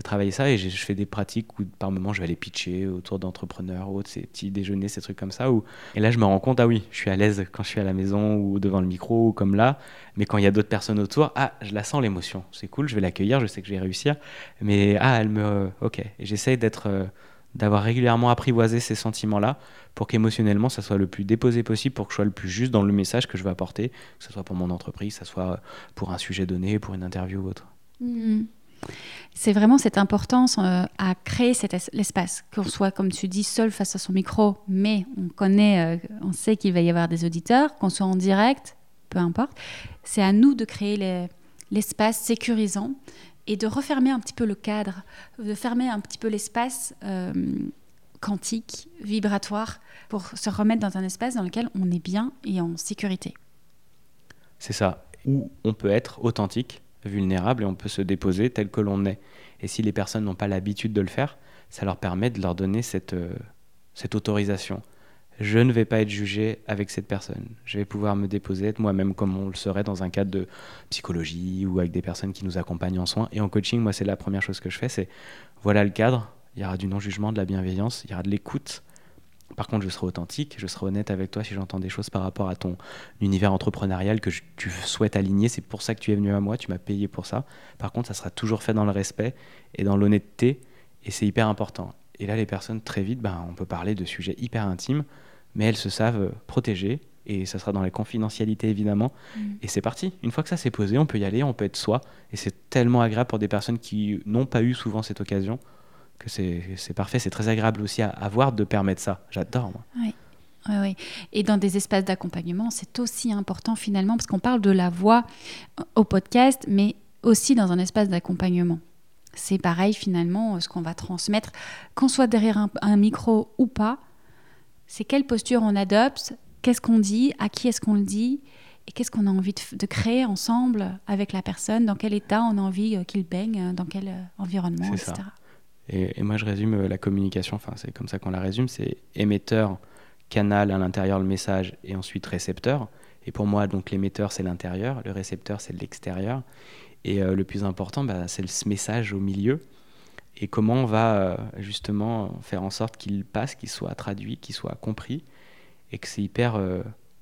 travailler ça. Et je fais des pratiques où par moment je vais aller pitcher autour d'entrepreneurs ou autres, ces petits déjeuners, ces trucs comme ça. Et là je me rends compte, ah oui, je suis à l'aise quand je suis à la maison ou devant le micro ou comme là. Mais quand il y a d'autres personnes autour, ah, je la sens l'émotion. C'est cool, je vais l'accueillir, je sais que je vais réussir. Mais ah, elle me. Ok. Et j'essaye d'être. Euh, d'avoir régulièrement apprivoisé ces sentiments-là pour qu'émotionnellement, ça soit le plus déposé possible, pour que je sois le plus juste dans le message que je veux apporter, que ce soit pour mon entreprise, que ce soit pour un sujet donné, pour une interview ou autre. Mhm. C'est vraiment cette importance euh, à créer cet espace, qu'on soit, comme tu dis, seul face à son micro, mais on connaît, euh, on sait qu'il va y avoir des auditeurs, qu'on soit en direct, peu importe. C'est à nous de créer l'espace sécurisant et de refermer un petit peu le cadre, de fermer un petit peu l'espace euh, quantique, vibratoire, pour se remettre dans un espace dans lequel on est bien et en sécurité. C'est ça, où on peut être authentique vulnérable et on peut se déposer tel que l'on est. Et si les personnes n'ont pas l'habitude de le faire, ça leur permet de leur donner cette, euh, cette autorisation. Je ne vais pas être jugé avec cette personne. Je vais pouvoir me déposer, être moi-même comme on le serait dans un cadre de psychologie ou avec des personnes qui nous accompagnent en soins. Et en coaching, moi, c'est la première chose que je fais, c'est voilà le cadre. Il y aura du non-jugement, de la bienveillance, il y aura de l'écoute, par contre, je serai authentique, je serai honnête avec toi si j'entends des choses par rapport à ton univers entrepreneurial que tu souhaites aligner. C'est pour ça que tu es venu à moi, tu m'as payé pour ça. Par contre, ça sera toujours fait dans le respect et dans l'honnêteté, et c'est hyper important. Et là, les personnes, très vite, ben, on peut parler de sujets hyper intimes, mais elles se savent protégées, et ça sera dans la confidentialité évidemment. Mm. Et c'est parti. Une fois que ça s'est posé, on peut y aller, on peut être soi, et c'est tellement agréable pour des personnes qui n'ont pas eu souvent cette occasion que c'est parfait. C'est très agréable aussi à, avoir de permettre ça. J'adore. Oui. Oui, oui. Et dans des espaces d'accompagnement, c'est aussi important finalement, parce qu'on parle de la voix au podcast, mais aussi dans un espace d'accompagnement. C'est pareil finalement, ce qu'on va transmettre, qu'on soit derrière un, micro ou pas, c'est quelle posture on adopte, qu'est-ce qu'on dit, à qui est-ce qu'on le dit, et qu'est-ce qu'on a envie de, de, créer ensemble avec la personne, dans quel état on a envie euh, qu'il baigne, dans quel euh, environnement, etc. Et, moi, je résume euh, la communication, enfin, c'est comme ça qu'on la résume c'est émetteur, canal à l'intérieur, le message, et ensuite récepteur. Et pour moi, donc l'émetteur, c'est l'intérieur, le récepteur, c'est l'extérieur. Et euh, le plus important, bah, c'est ce message au milieu. Et comment on va euh, justement faire en sorte qu'il passe, qu'il soit traduit, qu'il soit compris. Et que c'est hyper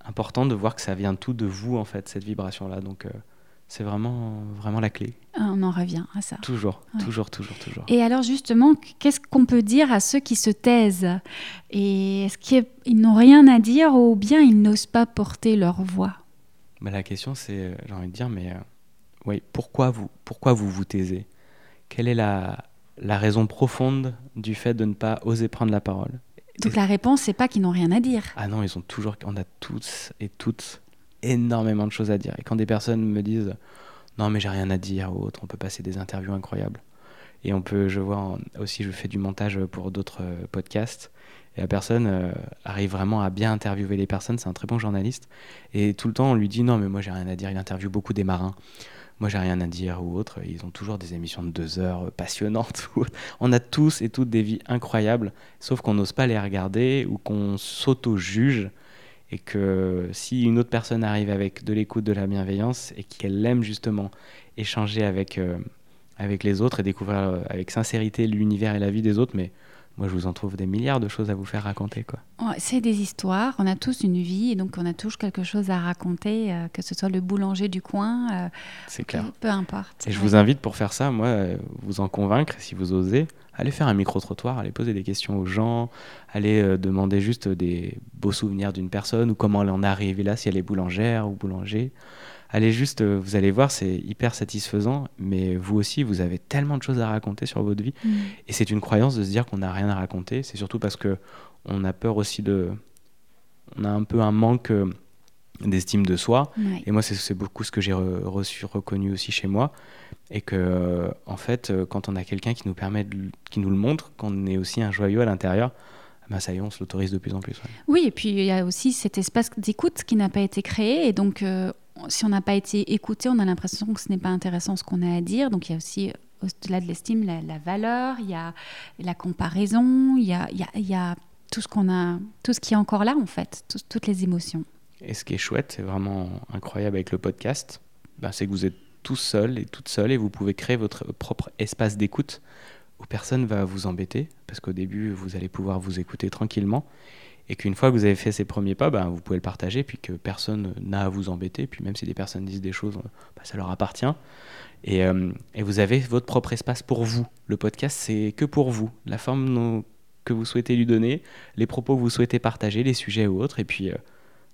important de voir que ça vient tout de vous, en fait, cette vibration-là. Donc, c'est vraiment, vraiment la clé. Ah, on en revient à ça. Toujours, toujours, toujours, toujours. Et alors justement, qu'est-ce qu'on peut dire à ceux qui se taisent? Et est-ce qu'ils n'ont rien à dire ou bien ils n'osent pas porter leur voix? Bah, La question c'est, euh, j'ai envie de dire, mais euh, oui, pourquoi vous, pourquoi vous vous taisez? Quelle est la, la raison profonde du fait de ne pas oser prendre la parole Donc la réponse, c'est pas qu'ils n'ont rien à dire. Ah non, ils ont toujours, on a tous et toutes énormément de choses à dire. Et quand des personnes me disent non mais j'ai rien à dire ou autre, on peut passer des interviews incroyables. Et on peut, je vois aussi, je fais du montage pour d'autres euh, podcasts. Et la personne euh, arrive vraiment à bien interviewer les personnes, c'est un très bon journaliste. Et tout le temps, on lui dit non, mais moi j'ai rien à dire. Il interviewe beaucoup des marins. Moi j'ai rien à dire ou autre. Ils ont toujours des émissions de deux heures passionnantes. on a tous et toutes des vies incroyables, sauf qu'on n'ose pas les regarder ou qu'on s'auto-juge et que si une autre personne arrive avec de l'écoute, de la bienveillance et qu'elle aime justement échanger avec, euh, avec les autres et découvrir euh, avec sincérité l'univers et la vie des autres, mais moi je vous en trouve des milliards de choses à vous faire raconter. quoi. C'est des histoires, on a tous une vie et donc on a tous quelque chose à raconter, euh, que ce soit le boulanger du coin, c'est clair. peu importe. Et je vous invite pour faire ça, moi, vous en convaincre si vous osez, allez faire un micro-trottoir, allez poser des questions aux gens, allez euh, demander juste des beaux souvenirs d'une personne ou comment elle en est arrivée là, si elle est boulangère ou boulanger. Allez juste, euh, vous allez voir, c'est hyper satisfaisant, mais vous aussi, vous avez tellement de choses à raconter sur votre vie. Mm. Et c'est une croyance de se dire qu'on n'a rien à raconter. C'est surtout parce que on a peur aussi de. On a un peu un manque euh, d'estime de soi. Et moi, c'est beaucoup ce que j'ai reçu, reconnu aussi chez moi. Et que, euh, en fait, quand on a quelqu'un qui nous permet, qui nous le montre, qu'on est aussi un joyau à l'intérieur, bah, ça y est, on se l'autorise de plus en plus. Oui, et puis il y a aussi cet espace d'écoute qui n'a pas été créé. Et donc, euh, si on n'a pas été écouté, on a l'impression que ce n'est pas intéressant ce qu'on a à dire. Donc, il y a aussi, au-delà de l'estime, la, valeur, il y a la comparaison, il y a, y a, y a tout ce a, tout ce qui est encore là, en fait, toutes les émotions. Et ce qui est chouette, c'est vraiment incroyable avec le podcast, bah, c'est que vous êtes tout seul et toute seule et vous pouvez créer votre propre espace d'écoute où personne va vous embêter parce qu'au début vous allez pouvoir vous écouter tranquillement et qu'une fois que vous avez fait ces premiers pas, bah, vous pouvez le partager puis que personne n'a à vous embêter puis même si des personnes disent des choses, bah, ça leur appartient et, euh, et, vous avez votre propre espace pour vous. Le podcast c'est que pour vous. La forme que vous souhaitez lui donner, les propos que vous souhaitez partager, les sujets ou autres, et puis euh,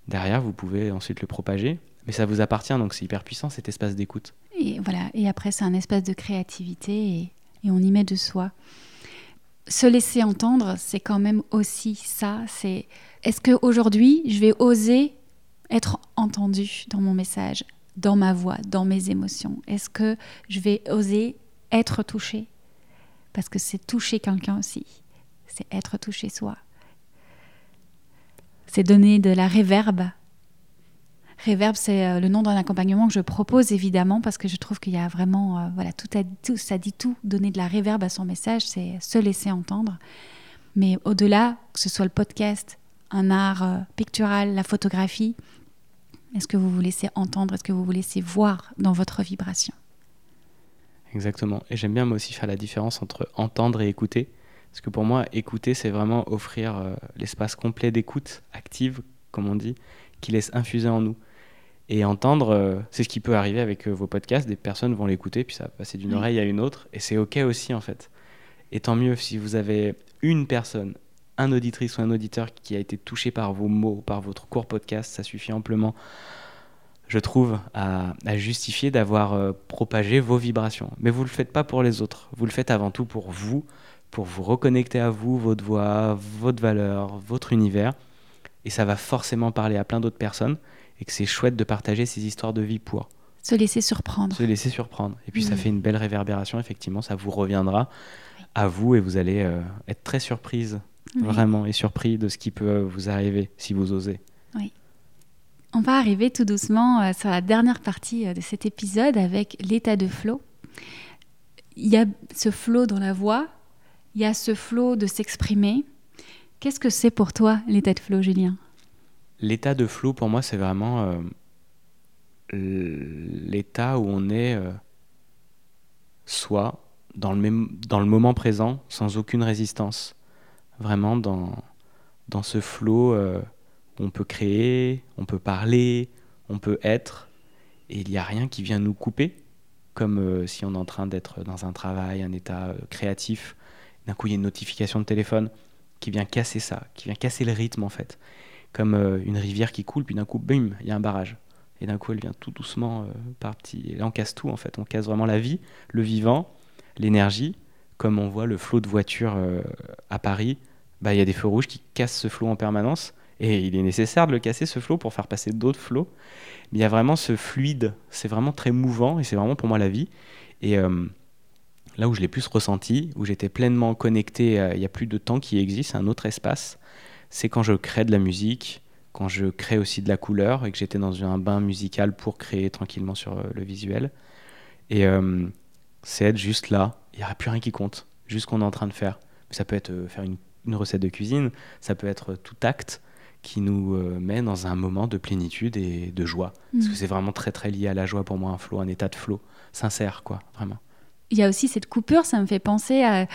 derrière, vous pouvez ensuite le propager. Mais ça vous appartient, donc c'est hyper puissant cet espace d'écoute. Et voilà, et après c'est un espace de créativité et on y met de soi. Se laisser entendre, c'est quand même aussi ça. C'est est-ce qu'aujourd'hui, je vais oser être entendu dans mon message, dans ma voix, dans mes émotions? Est-ce que je vais oser être touché Parce que c'est toucher quelqu'un aussi. C'est être touché soi. C'est donner de la réverbe. Réverbe, c'est euh, le nom d'un accompagnement que je propose évidemment parce que je trouve qu'il y a vraiment, euh, voilà, tout, a, tout, ça dit tout. Donner de la réverbe à son message, c'est se laisser entendre. Mais au-delà, que ce soit le podcast, un art euh, pictural, la photographie, est-ce que vous vous laissez entendre? Est-ce que vous vous laissez voir dans votre vibration? Exactement. Et j'aime bien moi aussi faire la différence entre entendre et écouter. Parce que pour moi, écouter, c'est vraiment offrir l'espace complet d'écoute active, comme on dit, qui laisse infuser en nous. Et entendre, euh, c'est ce qui peut arriver avec euh, vos podcasts. Des personnes vont l'écouter, puis ça va passer d'une oreille à une autre. Et c'est OK aussi, en fait. Et tant mieux si vous avez une personne, un auditrice ou un auditeur qui a été touché par vos mots, par votre court podcast, ça suffit amplement, je trouve, à, justifier d'avoir euh, propagé vos vibrations. Mais vous ne le faites pas pour les autres, vous le faites avant tout pour vous, pour vous reconnecter à vous, votre voix, votre valeur, votre univers. Et ça va forcément parler à plein d'autres personnes et que c'est chouette de partager ces histoires de vie pour. Se laisser surprendre. Se laisser surprendre. Et puis ça mmh. fait une belle réverbération, effectivement, ça vous reviendra à vous et vous allez euh, être très surprise vraiment, et surpris de ce qui peut vous arriver si vous osez. Oui. On va arriver tout doucement euh, sur la dernière partie euh, de cet épisode avec l'état de flow. Il y a ce flow dans la voix, il y a ce flow de s'exprimer. Qu'est-ce que c'est pour toi l'état de flow, Julien? L'état de flow, pour moi, c'est vraiment euh, l'état où on est soi, dans le, même, dans le moment présent, sans aucune résistance vraiment dans, dans ce flot euh, où on peut créer, on peut parler, on peut être, et il n'y a rien qui vient nous couper, comme euh, si on est en train d'être dans un travail, un état euh, créatif. D'un coup, il y a une notification de téléphone qui vient casser ça, qui vient casser le rythme en fait. Comme une rivière qui coule, puis d'un coup, bim, il y a un barrage. Et d'un coup, elle vient tout doucement par petits. Et là, on casse tout en fait. On casse vraiment la vie, le vivant, l'énergie, comme on voit le flot de voitures euh, à Paris, bah, il y a des feux rouges qui cassent ce flot en permanence. Et il est nécessaire de le casser, ce flot, pour faire passer d'autres flots. Mais il y a vraiment ce fluide, c'est vraiment très mouvant et c'est vraiment pour moi la vie. Et euh, là où je l'ai plus ressenti, où j'étais pleinement connecté, il y a plus de temps qui existe, un autre espace, c'est quand je crée de la musique, quand je crée aussi de la couleur et que j'étais dans un bain musical pour créer tranquillement sur euh, le visuel. Et c'est être juste là, il n'y aura plus rien qui compte, juste ce qu'on est en train de faire. Ça peut être euh, faire une, recette de cuisine, ça peut être tout acte qui nous euh, met dans un moment de plénitude et de joie. Parce que mm. c'est vraiment très très lié à la joie pour moi, un flow, un état de flow, sincère quoi, vraiment. Il y a aussi cette coupure, ça me fait penser à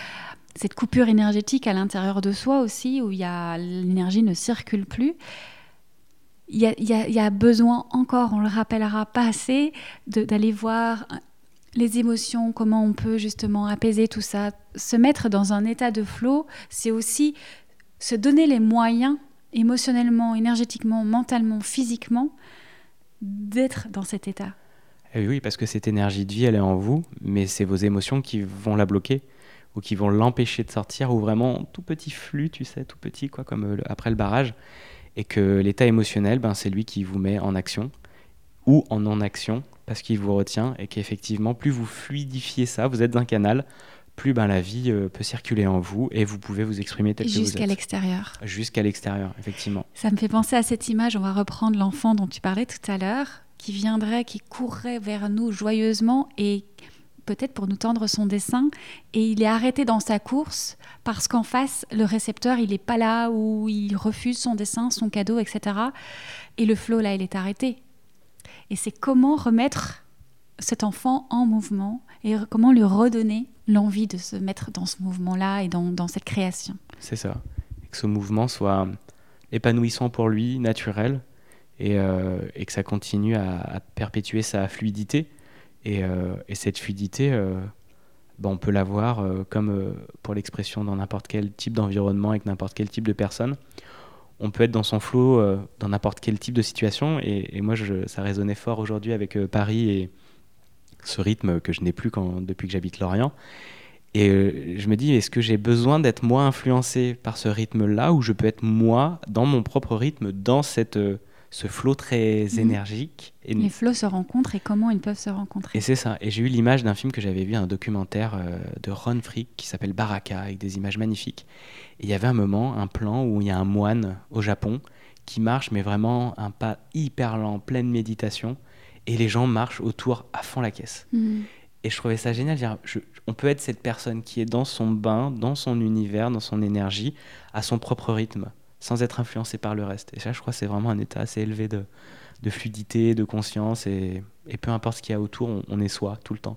cette coupure énergétique à l'intérieur de soi aussi, où l'énergie ne circule plus. Il y, a, il y, a, besoin encore, on le rappellera pas assez, d'aller voir les émotions, comment on peut justement apaiser tout ça. Se mettre dans un état de flot, c'est aussi se donner les moyens émotionnellement, énergétiquement, mentalement, physiquement, d'être dans cet état. Eh oui, parce que cette énergie de vie, elle est en vous, mais c'est vos émotions qui vont la bloquer ou qui vont l'empêcher de sortir, ou vraiment tout petit flux, tu sais, tout petit, quoi, comme euh, après le barrage. Et que l'état émotionnel, ben, c'est lui qui vous met en action ou en non-action parce qu'il vous retient et qu'effectivement, plus vous fluidifiez ça, vous êtes un canal, plus ben, la vie euh, peut circuler en vous et vous pouvez vous exprimer tel que vous êtes. Jusqu'à l'extérieur. Jusqu'à l'extérieur, effectivement. Ça me fait penser à cette image, on va reprendre l'enfant dont tu parlais tout à l'heure, qui viendrait, qui courrait vers nous joyeusement et peut-être pour nous tendre son dessin, et il est arrêté dans sa course parce qu'en face, le récepteur, il n'est pas là, ou il refuse son dessin, son cadeau, etc. Et le flot, là, il est arrêté. Et c'est comment remettre cet enfant en mouvement et comment lui redonner l'envie de se mettre dans ce mouvement-là et dans, cette création. C'est ça. que ce mouvement soit épanouissant pour lui, naturel, et, euh, que ça continue à, perpétuer sa fluidité. Et, euh, cette fluidité, euh, ben, on peut l'avoir euh, comme pour l'expression dans n'importe quel type d'environnement avec n'importe quel type de personne. On peut être dans son euh, dans n'importe quel type de situation. Et, moi, ça résonnait fort aujourd'hui avec Paris et ce rythme que je n'ai plus depuis que j'habite Lorient. Et je me dis, est-ce que j'ai besoin d'être moins influencé par ce rythme-là ou je peux être moi dans mon propre rythme, dans cette ce flot très mhm. énergique. Et les flots se rencontrent et comment ils peuvent se rencontrer. Et c'est ça. Et j'ai eu l'image d'un film que j'avais vu, un documentaire euh, de Ron Frick qui s'appelle Baraka, avec des images magnifiques. Et il y avait un moment, un plan où il y a un moine au Japon qui marche, mais vraiment un pas hyper lent, pleine méditation. Et les gens marchent autour à fond la caisse. Mhm. Et je trouvais ça génial. On peut être cette personne qui est dans son bain, dans son univers, dans son énergie, à son propre rythme sans être influencé par le reste. Et ça, je crois, c'est vraiment un état assez élevé de, de fluidité, de conscience, et, et peu importe ce qu'il y a autour, on, est soi tout le temps.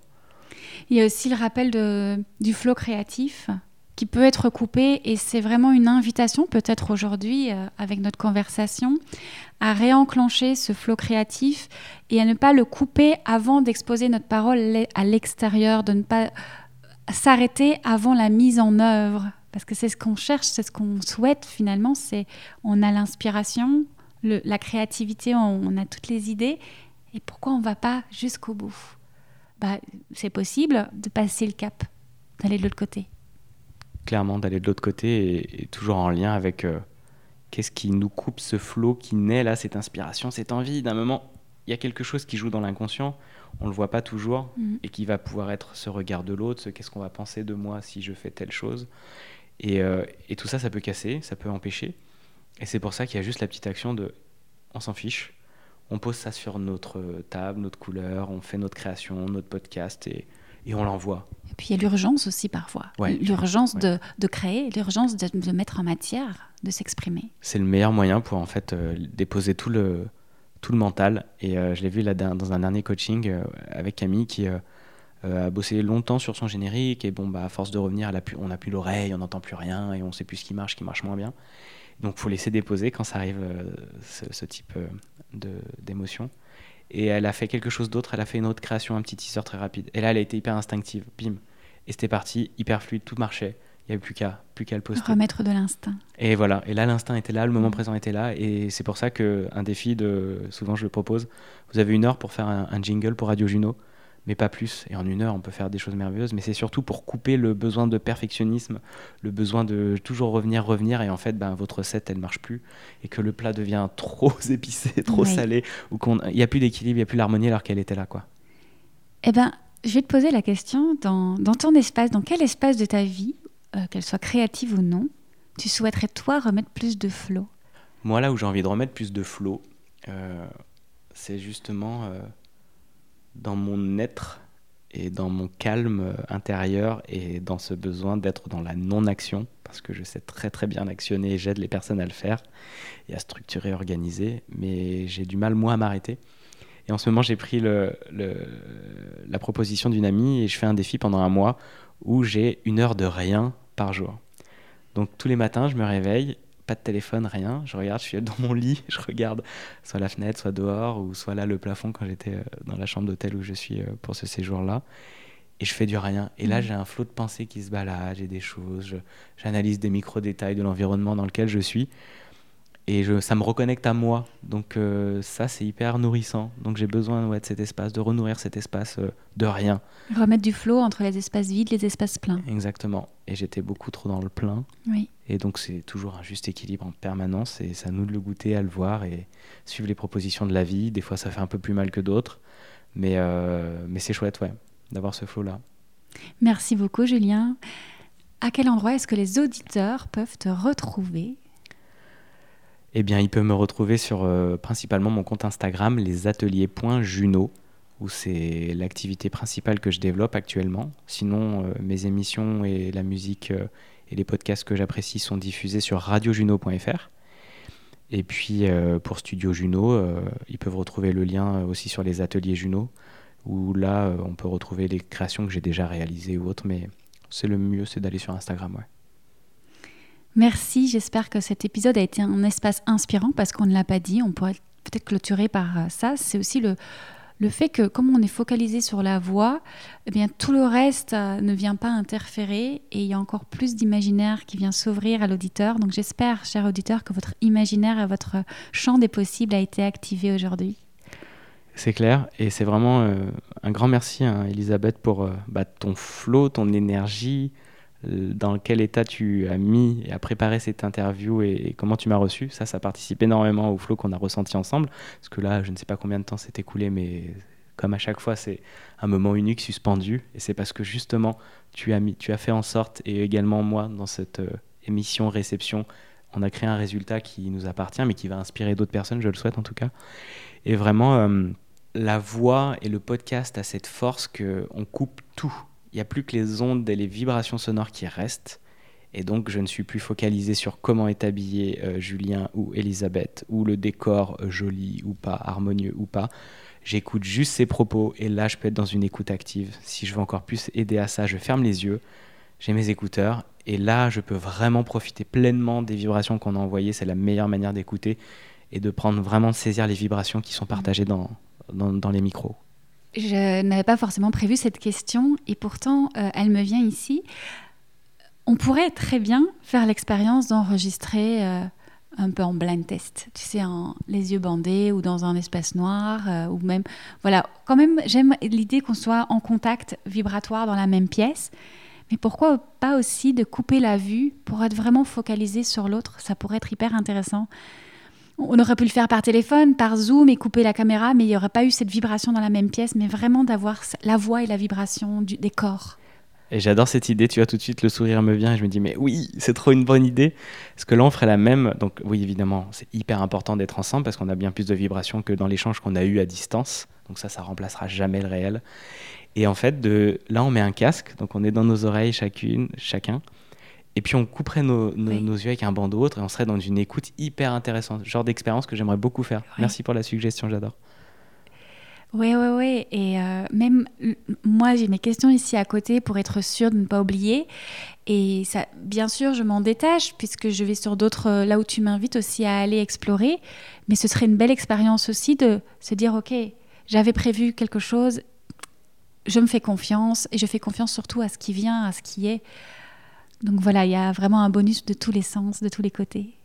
Il y a aussi le rappel du flot créatif qui peut être coupé, et c'est vraiment une invitation, peut-être aujourd'hui, euh, avec notre conversation, à réenclencher ce flot créatif et à ne pas le couper avant d'exposer notre parole à l'extérieur, de ne pas s'arrêter avant la mise en œuvre parce que c'est ce qu'on cherche, c'est ce qu'on souhaite finalement, c'est on a l'inspiration, la créativité, on, a toutes les idées, et pourquoi on ne va pas jusqu'au bout? Bah, C'est possible de passer le cap, d'aller de l'autre côté. Clairement, d'aller de l'autre côté, et, toujours en lien avec euh, qu'est-ce qui nous coupe ce flot qui naît là, cette inspiration, cette envie. D'un moment, il y a quelque chose qui joue dans l'inconscient, on le voit pas toujours, mm. et qui va pouvoir être ce regard de l'autre, ce qu'est-ce qu'on va penser de moi si je fais telle chose. Euh, et, tout ça, ça peut casser, ça peut empêcher. Et c'est pour ça qu'il y a juste la petite action de on s'en fiche, on pose ça sur notre table, notre couleur, on fait notre création, notre podcast et, et on l'envoie. Et puis il y a l'urgence aussi parfois. L'urgence de, de, créer, l'urgence de, de, mettre en matière, de s'exprimer. C'est le meilleur moyen pour en fait euh, déposer tout le, tout le mental. Et euh, je l'ai vu là dans un dernier coaching avec Camille qui a bossé longtemps sur son générique et bon bah à force de revenir on n'a plus l'oreille on n'entend plus rien et on sait plus ce qui marche ce qui marche moins bien. Donc faut laisser déposer quand ça arrive euh, ce, type euh, de d'émotion. Et elle a fait quelque chose d'autre elle a fait une autre création un petit teaser très rapide. Et là elle a été hyper instinctive. Bim. Et c'était parti hyper fluide tout marchait. Il n'y avait plus qu'à plus qu'à le poster. Remettre de l'instinct. Et voilà. Et là l'instinct était là le moment présent était là. Et c'est pour ça que un défi de souvent je le propose. Vous avez une heure pour faire un jingle pour Radio Juno mais pas plus. Et en une heure, on peut faire des choses merveilleuses. Mais c'est surtout pour couper le besoin de perfectionnisme, le besoin de toujours revenir, revenir. Et en fait, ben, votre recette, elle marche plus. Et que le plat devient trop épicé, trop salé, ou qu'il n'y a plus d'équilibre, il n'y a plus l'harmonie alors qu'elle était là. quoi. Eh ben, je vais te poser la question dans, dans ton espace, dans quel espace de ta vie, euh, qu'elle soit créative ou non, tu souhaiterais toi remettre plus de flow Moi, là où j'ai envie de remettre plus de flow, euh, c'est justement. Euh, dans mon être et dans mon calme intérieur et dans ce besoin d'être dans la non-action, parce que je sais très très bien actionner et j'aide les personnes à le faire et à structurer, organiser, mais j'ai du mal moi à m'arrêter. Et en ce moment, j'ai pris le, la proposition d'une amie et je fais un défi pendant un mois où j'ai une heure de rien par jour. Donc tous les matins, je me réveille pas de téléphone, rien. Je regarde, je suis dans mon lit, je regarde soit la fenêtre, soit dehors, ou soit là le plafond quand j'étais euh, dans la chambre d'hôtel où je suis euh, pour ce séjour-là. Et je fais du rien. Et là, mmh. j'ai un flot de pensées qui se balade, j'ai des choses, j'analyse des micro-détails de l'environnement dans lequel je suis et je, ça me reconnecte à moi. Donc euh, ça, c'est hyper nourrissant. Donc j'ai besoin ouais, de cet espace, de renourrir cet espace euh, de rien. Remettre du flot entre les espaces vides, les espaces pleins. Exactement. Et j'étais beaucoup trop dans le plein. Oui. Et donc c'est toujours un juste équilibre en permanence. Et ça nous de le goûter, à le voir et suivre les propositions de la vie. Des fois, ça fait un peu plus mal que d'autres. Mais, euh, mais c'est chouette, ouais, d'avoir ce flot-là. Merci beaucoup, Julien. À quel endroit est-ce que les auditeurs peuvent te retrouver? Eh bien, il peut me retrouver sur euh, principalement mon compte Instagram, lesateliers.juno, où c'est l'activité principale que je développe actuellement. Sinon, euh, mes émissions et la musique euh, et les podcasts que j'apprécie sont diffusés sur radiojuno.fr. Et puis, pour Studio Juno, ils peuvent retrouver le lien aussi sur les ateliers Juno, où là, on peut retrouver les créations que j'ai déjà réalisées ou autres, mais c'est le mieux, c'est d'aller sur Instagram, ouais. Merci, j'espère que cet épisode a été un espace inspirant parce qu'on ne l'a pas dit, on pourrait peut-être clôturer par euh, ça. C'est aussi le, le fait que comme on est focalisé sur la voix, eh bien tout le reste euh, ne vient pas interférer et il y a encore plus d'imaginaire qui vient s'ouvrir à l'auditeur. Donc j'espère, cher auditeur, que votre imaginaire et votre champ des possibles a été activé aujourd'hui. C'est clair, et c'est vraiment euh, un grand merci, hein, Elisabeth, pour bah, ton flow, ton énergie, dans quel état tu as mis et as préparé cette interview et, comment tu m'as reçu. Ça, ça participe énormément au flow qu'on a ressenti ensemble. Parce que là, je ne sais pas combien de temps s'est écoulé, mais comme à chaque fois, c'est un moment unique, suspendu. Et c'est parce que justement, tu as, mis, tu as fait en sorte, et également moi, dans cette euh, émission réception, on a créé un résultat qui nous appartient, mais qui va inspirer d'autres personnes, je le souhaite en tout cas. Et vraiment, euh, la voix et le podcast a cette force qu'on coupe tout il n'y a plus que les ondes et les vibrations sonores qui restent. Et donc, je ne suis plus focalisé sur comment est habillé euh, Julien ou Elisabeth, ou le décor euh, joli ou pas, harmonieux ou pas. J'écoute juste ses propos et là, je peux être dans une écoute active. Si je veux encore plus aider à ça, je ferme les yeux, j'ai mes écouteurs et là, je peux vraiment profiter pleinement des vibrations qu'on a envoyées. C'est la meilleure manière d'écouter et de prendre vraiment de saisir les vibrations qui sont partagées dans, dans les micros. Je n'avais pas forcément prévu cette question et pourtant euh, elle me vient ici. On pourrait très bien faire l'expérience d'enregistrer euh, un peu en blind test, tu sais, les yeux bandés ou dans un espace noir euh, ou même voilà. Quand même, j'aime l'idée qu'on soit en contact vibratoire dans la même pièce. Mais pourquoi pas aussi de couper la vue pour être vraiment focalisé sur l'autre? Ça pourrait être hyper intéressant. On aurait pu le faire par téléphone, par Zoom et couper la caméra, mais il n'y aurait pas eu cette vibration dans la même pièce, mais vraiment d'avoir la voix et la vibration des corps. Et j'adore cette idée, tu vois, tout de suite le sourire me vient et je me dis, mais oui, c'est trop une bonne idée. Parce que là, on ferait la même. Donc, oui, évidemment, c'est hyper important d'être ensemble parce qu'on a bien plus de vibrations que dans l'échange qu'on a eu à distance. Donc, ça, ça remplacera jamais le réel. Et en fait, de... là, on met un casque, donc on est dans nos oreilles chacune, chacun. Et puis on couperait nos, yeux avec un bandeau autre et on serait dans une écoute hyper intéressante. Genre d'expérience que j'aimerais beaucoup faire. Merci pour la suggestion, j'adore. Oui, oui, oui. Et euh, même moi, j'ai mes questions ici à côté pour être sûre de ne pas oublier. Et ça, bien sûr, je m'en détache puisque je vais sur d'autres, euh, là où tu m'invites aussi à aller explorer. Mais ce serait une belle expérience aussi de se dire, OK, j'avais prévu quelque chose, je me fais confiance et je fais confiance surtout à ce qui vient, à ce qui est. Donc voilà, il y a vraiment un bonus de tous les sens, de tous les côtés.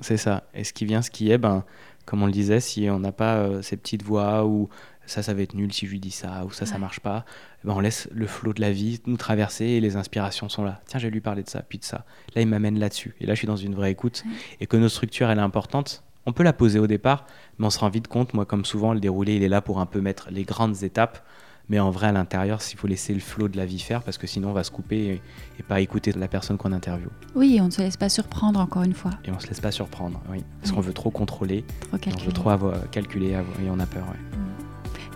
C'est ça. Et ce qui vient, ce qui est, ben, comme on le disait, si on n'a pas euh, ces petites voix ou ça, ça va être nul si je lui dis ça, ou ça, ça marche pas, ben, on laisse le flot de la vie nous traverser et les inspirations sont là. Tiens, j'ai lui parler de ça, puis de ça. Là, il m'amène là-dessus. Et là, je suis dans une vraie écoute. Et que nos structures, elle est importante. On peut la poser au départ, mais on se rend vite compte, moi, comme souvent, le déroulé, il est là pour un peu mettre les grandes étapes mais en vrai, à l'intérieur, s'il faut laisser le flot de la vie faire, parce que sinon, on va se couper et, pas écouter la personne qu'on interviewe. Oui, on ne se laisse pas surprendre, encore une fois. Et on ne se laisse pas surprendre, oui. Parce qu'on veut trop contrôler, trop calculer. on veut trop avoir, calculer et on a peur. Mm.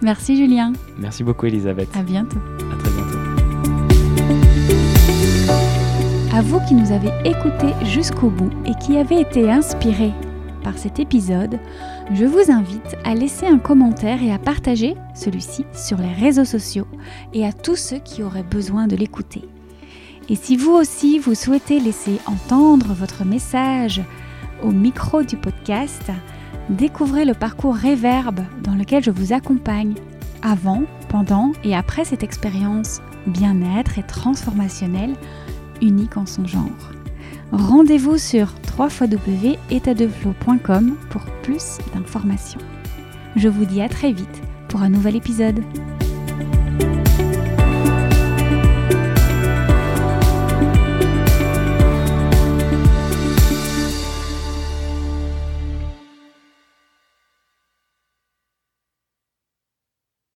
Merci Julien. Merci beaucoup Elisabeth. À bientôt. À très bientôt. À vous qui nous avez écoutés jusqu'au bout et qui avez été inspirés par cet épisode, je vous invite à laisser un commentaire et à partager celui-ci sur les réseaux sociaux et à tous ceux qui auraient besoin de l'écouter. Et si vous aussi vous souhaitez laisser entendre votre message au micro du podcast, découvrez le parcours Réverbe dans lequel je vous accompagne avant, pendant et après cette expérience bien-être et transformationnelle unique en son genre. Rendez-vous sur www.etadeflow.com pour plus d'informations. Je vous dis à très vite pour un nouvel épisode.